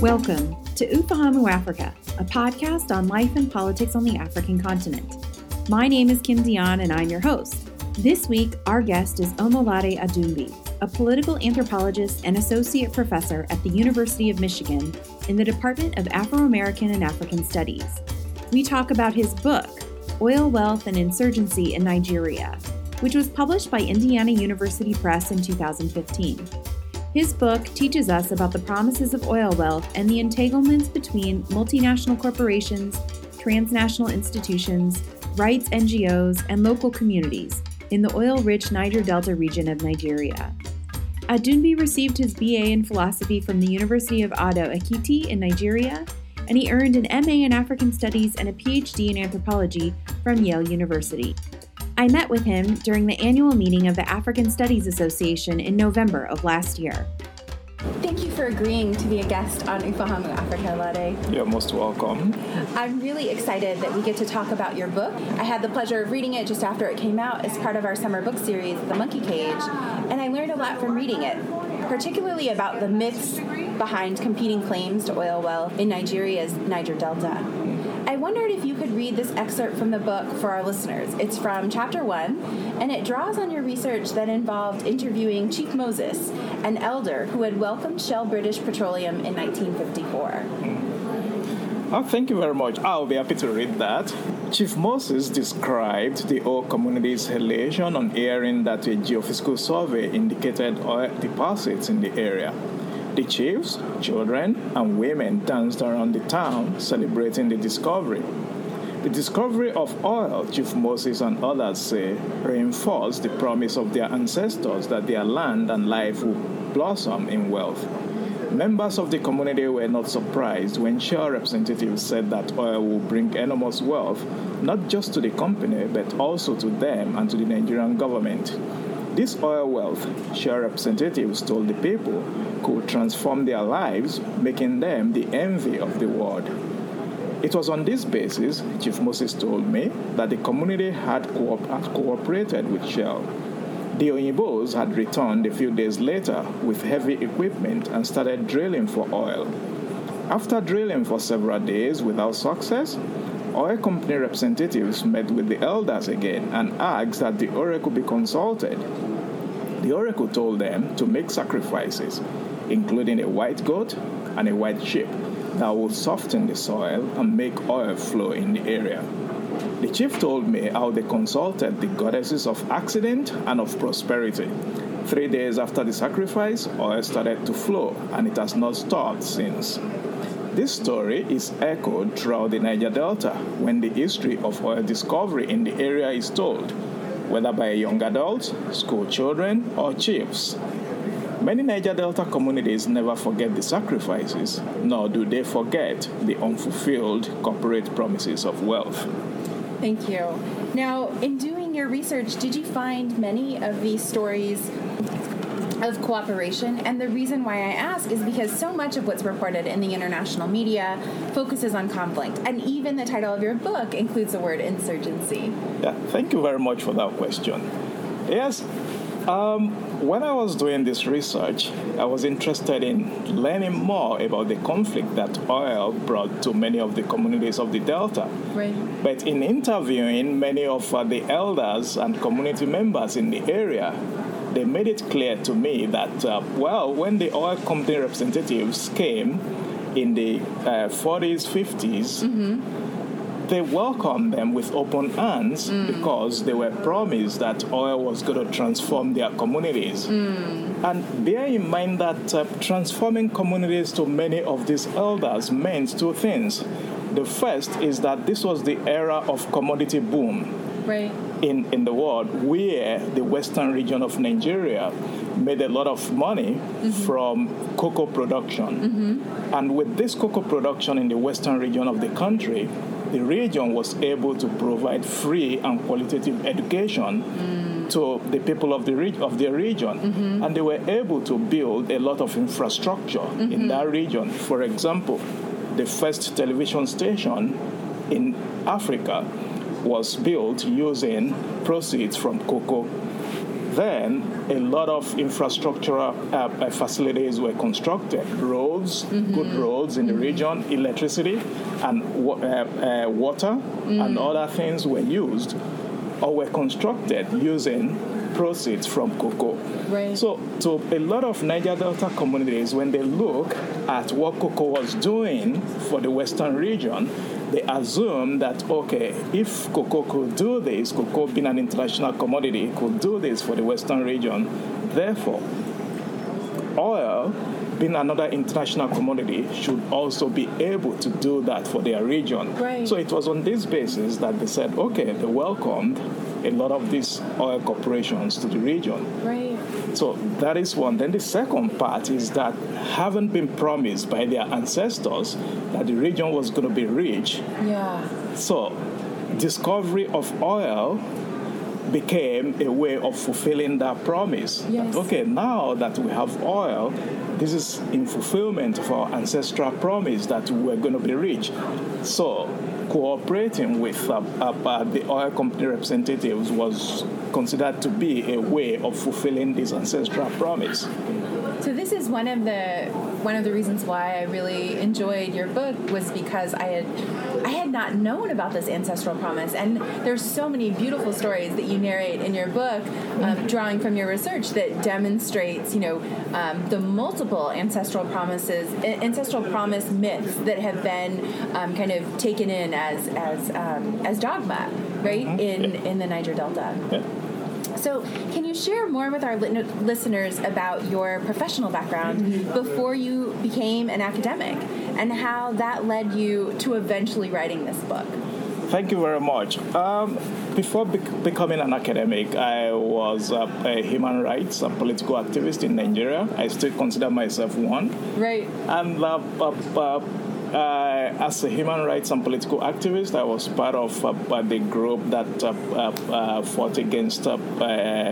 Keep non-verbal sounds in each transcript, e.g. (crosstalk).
Welcome to Ufahamu Africa, a podcast on life and politics on the African continent. My name is Kim Dionne and I'm your host. This week, our guest is Omolade Adunbi, a political anthropologist and associate professor at the University of Michigan in the Department of Afro American and African Studies. We talk about his book, Oil Wealth and Insurgency in Nigeria, which was published by Indiana University Press in 2015. His book teaches us about the promises of oil wealth and the entanglements between multinational corporations, transnational institutions, rights NGOs, and local communities in the oil rich Niger Delta region of Nigeria. Adunbi received his BA in philosophy from the University of Ado Ekiti in Nigeria, and he earned an MA in African Studies and a PhD in anthropology from Yale University. I met with him during the annual meeting of the African Studies Association in November of last year. Thank you for agreeing to be a guest on Ufahamu Africa Lade. You're most welcome. I'm really excited that we get to talk about your book. I had the pleasure of reading it just after it came out as part of our summer book series, The Monkey Cage, and I learned a lot from reading it, particularly about the myths behind competing claims to oil wealth in Nigeria's Niger Delta. I wondered if you could read this excerpt from the book for our listeners. It's from chapter one, and it draws on your research that involved interviewing Chief Moses, an elder who had welcomed Shell British Petroleum in 1954. Oh, thank you very much. I'll be happy to read that. Chief Moses described the oil community's elation on hearing that a geophysical survey indicated oil deposits in the area. The chiefs, children, and women danced around the town celebrating the discovery. The discovery of oil, Chief Moses and others say, reinforced the promise of their ancestors that their land and life would blossom in wealth. Members of the community were not surprised when Shell representatives said that oil will bring enormous wealth, not just to the company, but also to them and to the Nigerian government. This oil wealth, Shell representatives told the people, could transform their lives, making them the envy of the world. It was on this basis, Chief Moses told me, that the community had, co- had cooperated with Shell. The Oyinbos had returned a few days later with heavy equipment and started drilling for oil. After drilling for several days without success, oil company representatives met with the elders again and asked that the oracle be consulted. The oracle told them to make sacrifices, including a white goat and a white sheep, that would soften the soil and make oil flow in the area. The chief told me how they consulted the goddesses of accident and of prosperity. Three days after the sacrifice, oil started to flow, and it has not stopped since. This story is echoed throughout the Niger Delta when the history of oil discovery in the area is told, whether by young adults, school children, or chiefs. Many Niger Delta communities never forget the sacrifices, nor do they forget the unfulfilled corporate promises of wealth. Thank you. Now, in doing your research, did you find many of these stories of cooperation? And the reason why I ask is because so much of what's reported in the international media focuses on conflict, and even the title of your book includes the word insurgency. Yeah, thank you very much for that question. Yes, um, when I was doing this research, I was interested in learning more about the conflict that oil brought to many of the communities of the Delta. Right. But in interviewing many of uh, the elders and community members in the area, they made it clear to me that, uh, well, when the oil company representatives came in the uh, 40s, 50s, mm-hmm. they welcomed them with open hands mm. because they were promised that oil was going to transform their communities. Mm. And bear in mind that uh, transforming communities to many of these elders meant two things. The first is that this was the era of commodity boom. Right in, in the world where the western region of Nigeria made a lot of money mm-hmm. from cocoa production. Mm-hmm. And with this cocoa production in the western region of the country, the region was able to provide free and qualitative education mm. to the people of the, re- of the region. Mm-hmm. And they were able to build a lot of infrastructure in that region. For example, the first television station in Africa was built using proceeds from cocoa then a lot of infrastructural uh, facilities were constructed roads, mm-hmm. good roads in the mm-hmm. region, electricity, and uh, uh, water, mm-hmm. and other things were used or were constructed using proceeds from cocoa. Right. So, so a lot of Niger Delta communities, when they look at what cocoa was doing for the Western region, they assume that okay, if cocoa could do this, cocoa being an international commodity, could do this for the Western region. Therefore, oil being another international commodity should also be able to do that for their region. Right. So it was on this basis that they said, okay, they welcomed a lot of these oil corporations to the region. Right. So that is one. Then the second part is that having been promised by their ancestors that the region was going to be rich. Yeah. So discovery of oil became a way of fulfilling that promise. Yes. That, okay, now that we have oil, this is in fulfillment of our ancestral promise that we're going to be rich. So cooperating with uh, uh, uh, the oil company representatives was considered to be a way of fulfilling this ancestral promise. So this is one of the one of the reasons why I really enjoyed your book was because I had I had not known about this ancestral promise, and there's so many beautiful stories that you narrate in your book, um, drawing from your research that demonstrates you know um, the multiple ancestral promises, ancestral promise myths that have been um, kind of taken in as as um, as dogma, right mm-hmm. in in the Niger Delta. Yeah. So, can you share more with our listeners about your professional background before you became an academic and how that led you to eventually writing this book? Thank you very much. Um, before becoming an academic, I was uh, a human rights and political activist in Nigeria. I still consider myself one. Right. And uh, uh, uh, as a human rights and political activist, I was part of uh, the group that uh, uh, uh fought against uh,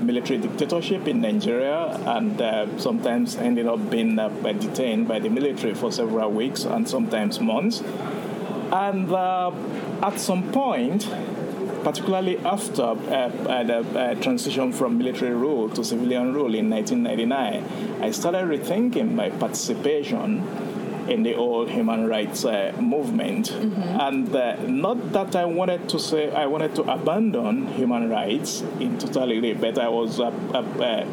military dictatorship in Nigeria and sometimes ended up being detained by the military for several weeks and sometimes months. And at some point, particularly after uh, the uh, transition from military rule to civilian rule in 1999, I started rethinking my participation in the old human rights uh, movement. Mm-hmm. And uh, not that I wanted to say I wanted to abandon human rights in totality, but I was. Uh, uh,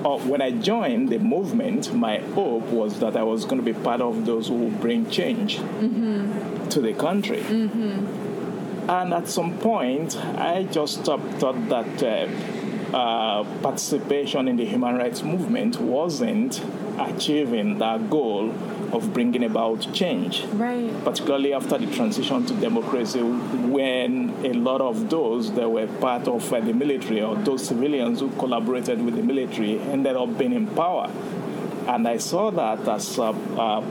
when I joined the movement, my hope was that I was going to be part of those who bring change mm-hmm. to the country. Mm-hmm. And at some point, I just thought that uh, uh, participation in the human rights movement wasn't achieving that goal of bringing about change. Right. Particularly after the transition to democracy, when a lot of those that were part of uh, the military or those civilians who collaborated with the military ended up being in power. And I saw that as uh, uh,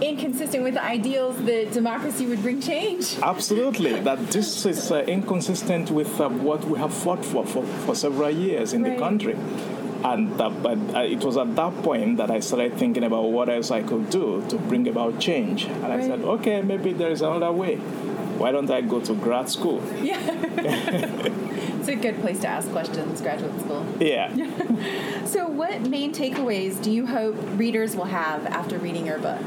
inconsistent with the ideals that democracy would bring change. Absolutely, that this is uh, inconsistent with uh, what we have fought for, for for several years in right. the country. And that, but uh, it was at that point that I started thinking about what else I could do to bring about change. And right. I said, okay, maybe there is another way. Why don't I go to grad school? Yeah. (laughs) it's a good place to ask questions, graduate school. Yeah. (laughs) so, what main takeaways do you hope readers will have after reading your book?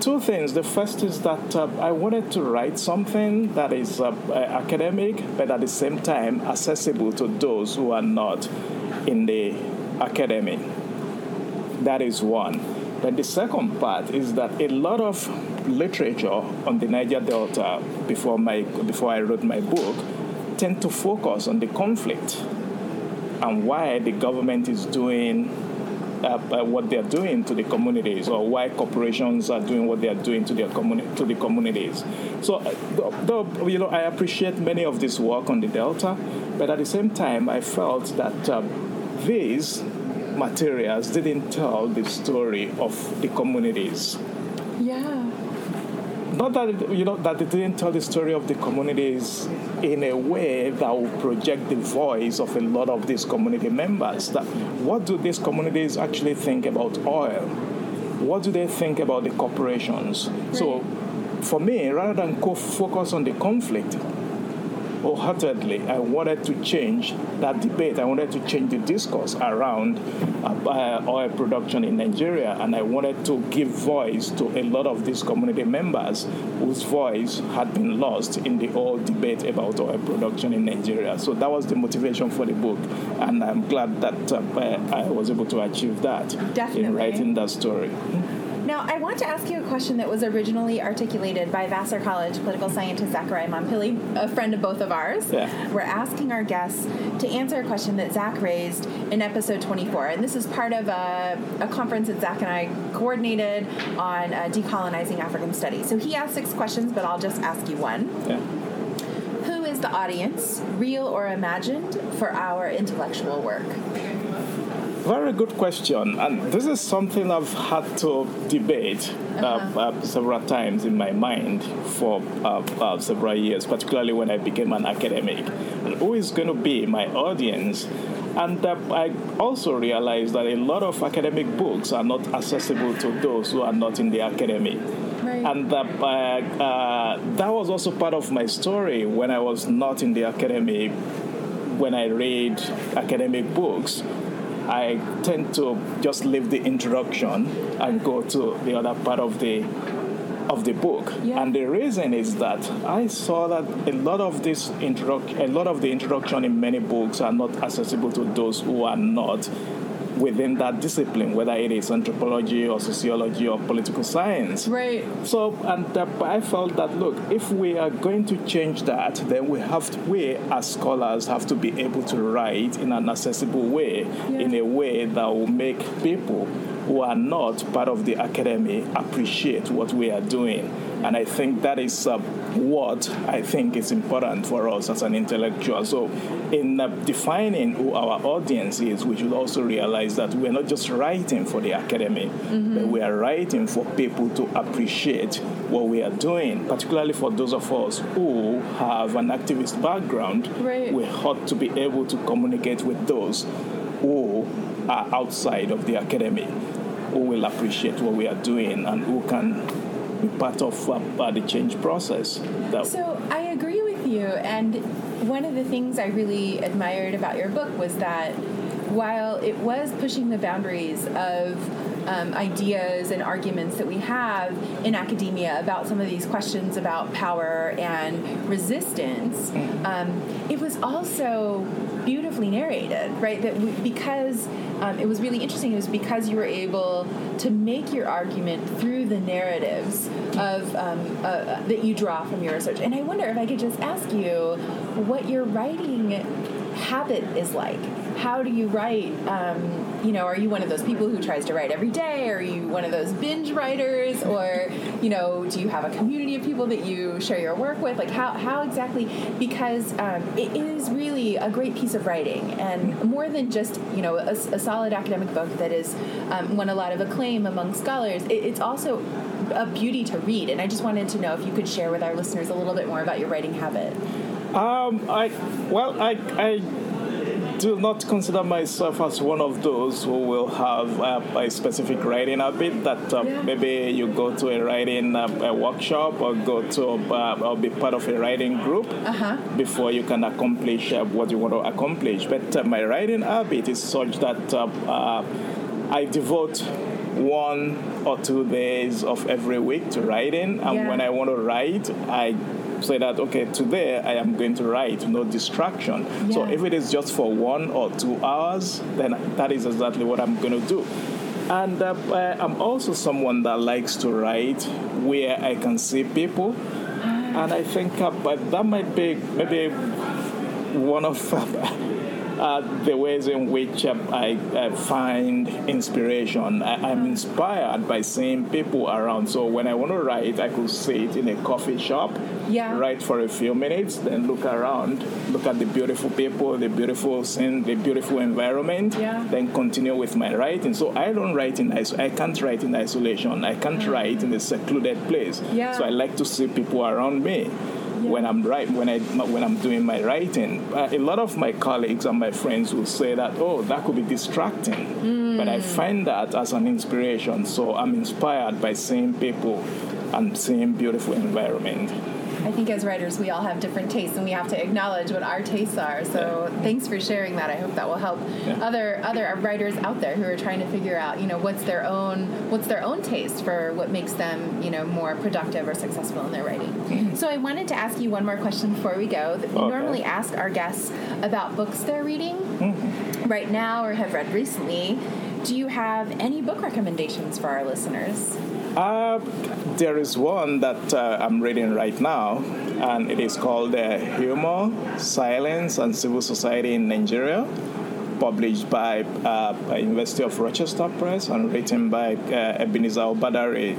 two things. The first is that uh, I wanted to write something that is uh, academic, but at the same time accessible to those who are not in the academy. That is one. But the second part is that a lot of literature on the Niger Delta before my before I wrote my book tend to focus on the conflict and why the government is doing uh, uh, what they're doing to the communities or why corporations are doing what they are doing to their communi- to the communities. So, uh, though, you know, I appreciate many of this work on the Delta, but at the same time, I felt that um, these materials didn't tell the story of the communities. Yeah. Not that you know that they didn't tell the story of the communities in a way that will project the voice of a lot of these community members. That what do these communities actually think about oil? What do they think about the corporations? Right. So, for me, rather than co- focus on the conflict, wholeheartedly. I wanted to change that debate. I wanted to change the discourse around uh, oil production in Nigeria, and I wanted to give voice to a lot of these community members whose voice had been lost in the old debate about oil production in Nigeria. So that was the motivation for the book, and I'm glad that uh, I was able to achieve that Definitely. in writing that story. Now, I want to ask you a question that was originally articulated by Vassar College political scientist Zachariah Mampilly, a friend of both of ours. Yeah. We're asking our guests to answer a question that Zach raised in episode 24. And this is part of a, a conference that Zach and I coordinated on uh, decolonizing African studies. So he asked six questions, but I'll just ask you one. Yeah. Who is the audience, real or imagined, for our intellectual work? Very good question, and this is something I've had to debate uh, Uh-huh. uh, several times in my mind for uh, uh, several years, particularly when I became an academic. And who is going to be my audience? And uh, I also realized that a lot of academic books are not accessible to those who are not in the academy. Right. And uh, uh, that was also part of my story when I was not in the academy. When I read academic books, I tend to just leave the introduction and go to the other part of the of the book. Yeah. And the reason is that I saw that a lot of this introduction, a lot of the introduction in many books are not accessible to those who are not within that discipline, whether it is anthropology or sociology or political science. Right. So, and I felt that look, if we are going to change that, then we have to, we as scholars have to be able to write in an accessible way, Yeah. in a way that will make people who are not part of the academy appreciate what we are doing. And I think that is uh, what I think is important for us as an intellectual. So, in uh, defining who our audience is, we should also realize that we're not just writing for the academy, but we are writing for people to appreciate what we are doing, particularly for those of us who have an activist background. Right. We ought to be able to communicate with those who are outside of the academy, who will appreciate what we are doing and who can be part of uh, uh, the change process. That So I agree with you. And one of the things I really admired about your book was that while it was pushing the boundaries of um, ideas and arguments that we have in academia about some of these questions about power and resistance, um, it was also beautifully narrated, right? That we, because um, it was really interesting, it was because you were able to make your argument through the narratives of um, uh, that you draw from your research. And I wonder if I could just ask you what your writing habit is like. How do you write? Um, you know, are you one of those people who tries to write every day? Are you one of those binge writers, or you know, do you have a community of people that you share your work with? Like, how how exactly? Because um, it is really a great piece of writing, and more than just you know a, a solid academic book that is um, won a lot of acclaim among scholars. It, it's also a beauty to read, and I just wanted to know if you could share with our listeners a little bit more about your writing habit. Um, I well, I I do not consider myself as one of those who will have uh, a specific writing habit. That uh, Yeah. maybe you go to a writing uh, a workshop or go to uh, or be part of a writing group Uh-huh. before you can accomplish uh, what you want to accomplish. But uh, my writing habit is such that uh, uh, I devote one or two days of every week to writing, and Yeah. when I want to write, I say that okay today I am going to write no distraction. So if it is just for one or two hours then that is exactly what I'm going to do. And uh, uh, I'm also someone that likes to write where I can see people. And I think uh, but that might be maybe one of (laughs) uh, the ways in which uh, I, I find inspiration. I, I'm inspired by seeing people around. So when I want to write, I could sit in a coffee shop, Yeah. write for a few minutes, then look around, look at the beautiful people, the beautiful scene, the beautiful environment, Yeah. then continue with my writing. So I don't write in iso- I can't write in isolation. I can't write in a secluded place. Yeah. So I like to see people around me when I'm right when I when I'm doing my writing. Uh, a lot of my colleagues and my friends will say that oh that could be distracting, but I find that as an inspiration. So I'm inspired by seeing people and seeing beautiful environment. I think as writers, we all have different tastes, and we have to acknowledge what our tastes are. So thanks for sharing that. I hope that will help yeah. other other writers out there who are trying to figure out, you know, what's their own what's their own taste for what makes them, you know, more productive or successful in their writing. Mm-hmm. So I wanted to ask you one more question before we go. We okay. normally ask our guests about books they're reading mm-hmm. right now or have read recently. Do you have any book recommendations for our listeners? Uh, there is one that uh, I'm reading right now, and it is called uh, Humor, Silence, and Civil Society in Nigeria, published by uh, University of Rochester Press and written by uh, Ebenezer Obadare,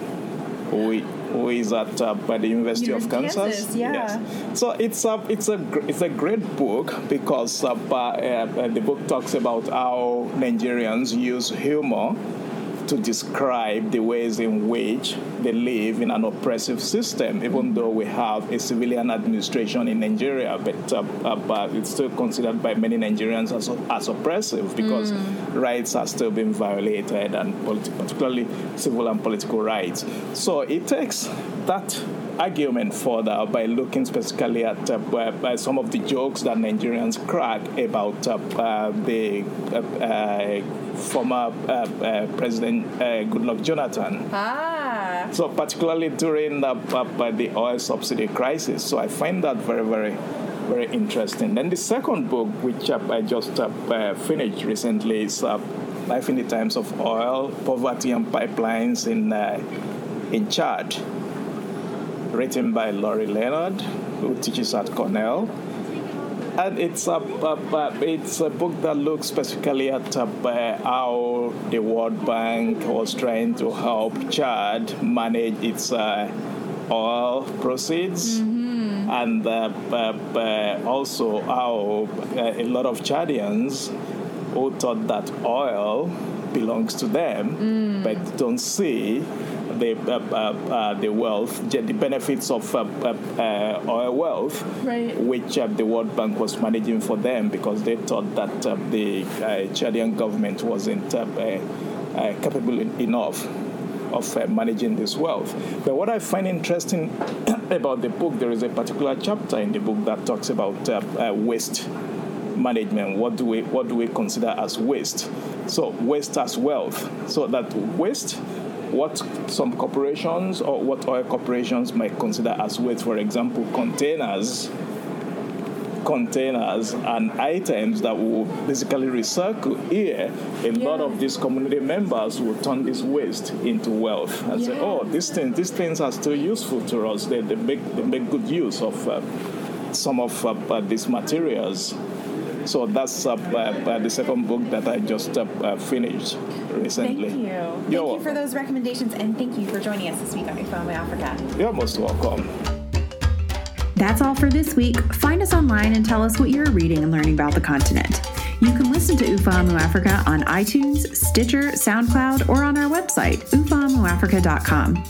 who, who is at uh, by the University, of Kansas. Kansas yeah. Yes. So it's a it's a it's a great book because uh, uh, the book talks about how Nigerians use humor to describe the ways in which they live in an oppressive system, even though we have a civilian administration in Nigeria, but, uh, uh, but it's still considered by many Nigerians as, as oppressive because mm. rights are still being violated, and politi- particularly civil and political rights. So it takes that argument further by looking specifically at uh, some of the jokes that Nigerians crack about uh, uh the uh, uh, former President Goodluck Jonathan. Ah. So particularly during the, the oil subsidy crisis. So I find that very, very very interesting. Then the second book, which uh, I just uh, uh, finished recently, is Life in the Times of Oil, Poverty and Pipelines in, in Chad written by Lori Leonard, who teaches at Cornell. And it's a, it's a book that looks specifically at uh, how the World Bank was trying to help Chad manage its uh, oil proceeds. Mm-hmm. And uh, also how uh, a lot of Chadians who thought that oil belongs to them, mm. but don't see the uh, uh, uh, the wealth, the benefits of oil wealth, right. which the World Bank was managing for them because they thought that the Chadian government wasn't capable enough of uh, managing this wealth. But what I find interesting (clears throat) about the book, there is a particular chapter in the book that talks about uh, uh, waste management. What do we what do we consider as waste? So waste as wealth. So that waste what some corporations or what oil corporations might consider as waste, for example, containers containers and items that will basically recycle here, a yeah. lot of these community members will turn this waste into wealth and yeah. say, oh, these things, these things are still useful to us. They, they, make, they make good use of uh, some of uh, these materials. So that's uh, uh, the second book that I just uh, finished recently. Thank you. You're thank welcome. you for those recommendations, and thank you for joining us this week on Ufahamu Africa. You're most welcome. That's all for this week. Find us online and tell us what you're reading and learning about the continent. You can listen to Ufahamu Africa on iTunes, Stitcher, SoundCloud, or on our website, ufahamuafrica.com.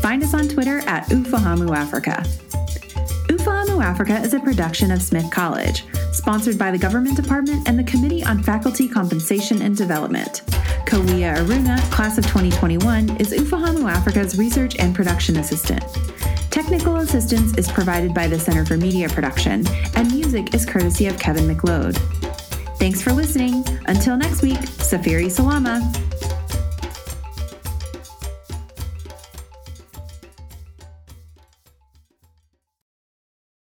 Find us on Twitter at Ufahamu Africa. Ufahamu Africa is a production of Smith College, sponsored by the Government Department and the Committee on Faculty Compensation and Development. Kawia Aruna, class of 2021, is Ufahamu Africa's research and production assistant. Technical assistance is provided by the Center for Media Production, and music is courtesy of Kevin MacLeod. Thanks for listening. Until next week, Safiri Salama.